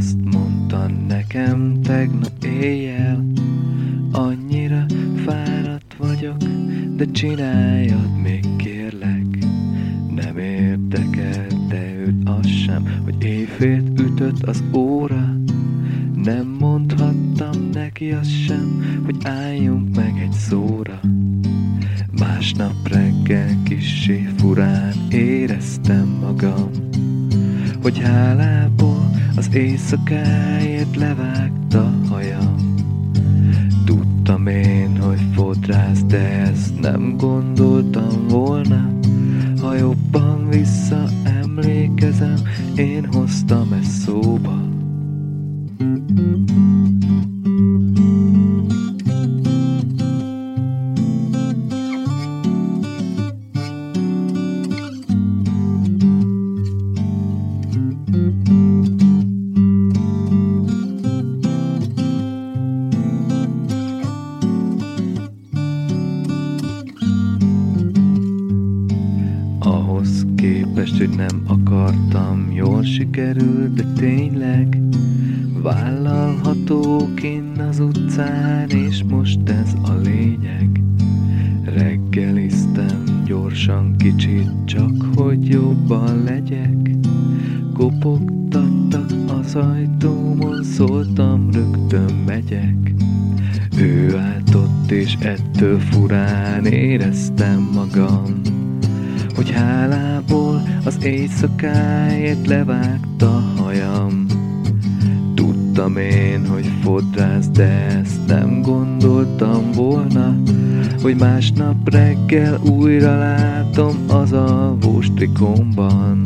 azt mondta nekem tegnap éjjel Annyira fáradt vagyok, de csináljad még kérlek. Nem érdekelte őt az sem, hogy éjfélt ütött az óra. Nem mondhattam neki azt sem, hogy álljunk meg egy szóra. Másnap reggel kissé furán éreztem magam hogy hálából az éjszakáért levágta hajam. Tudtam én, hogy fodrász, de ezt nem gondoltam képest, hogy nem akartam, jól sikerült, de tényleg Vállalható kinn az utcán, és most ez a lényeg. Reggeliztem gyorsan kicsit, csak hogy jobban legyek. Kopogtattak az ajtómon, szóltam, rögtön megyek. Ő állt ott, és ettől furán éreztem magam hogy hálából az éjszakáért levágta hajam. Tudtam én, hogy fodrász, de ezt nem gondoltam volna, hogy másnap reggel újra látom az alvós trikomban.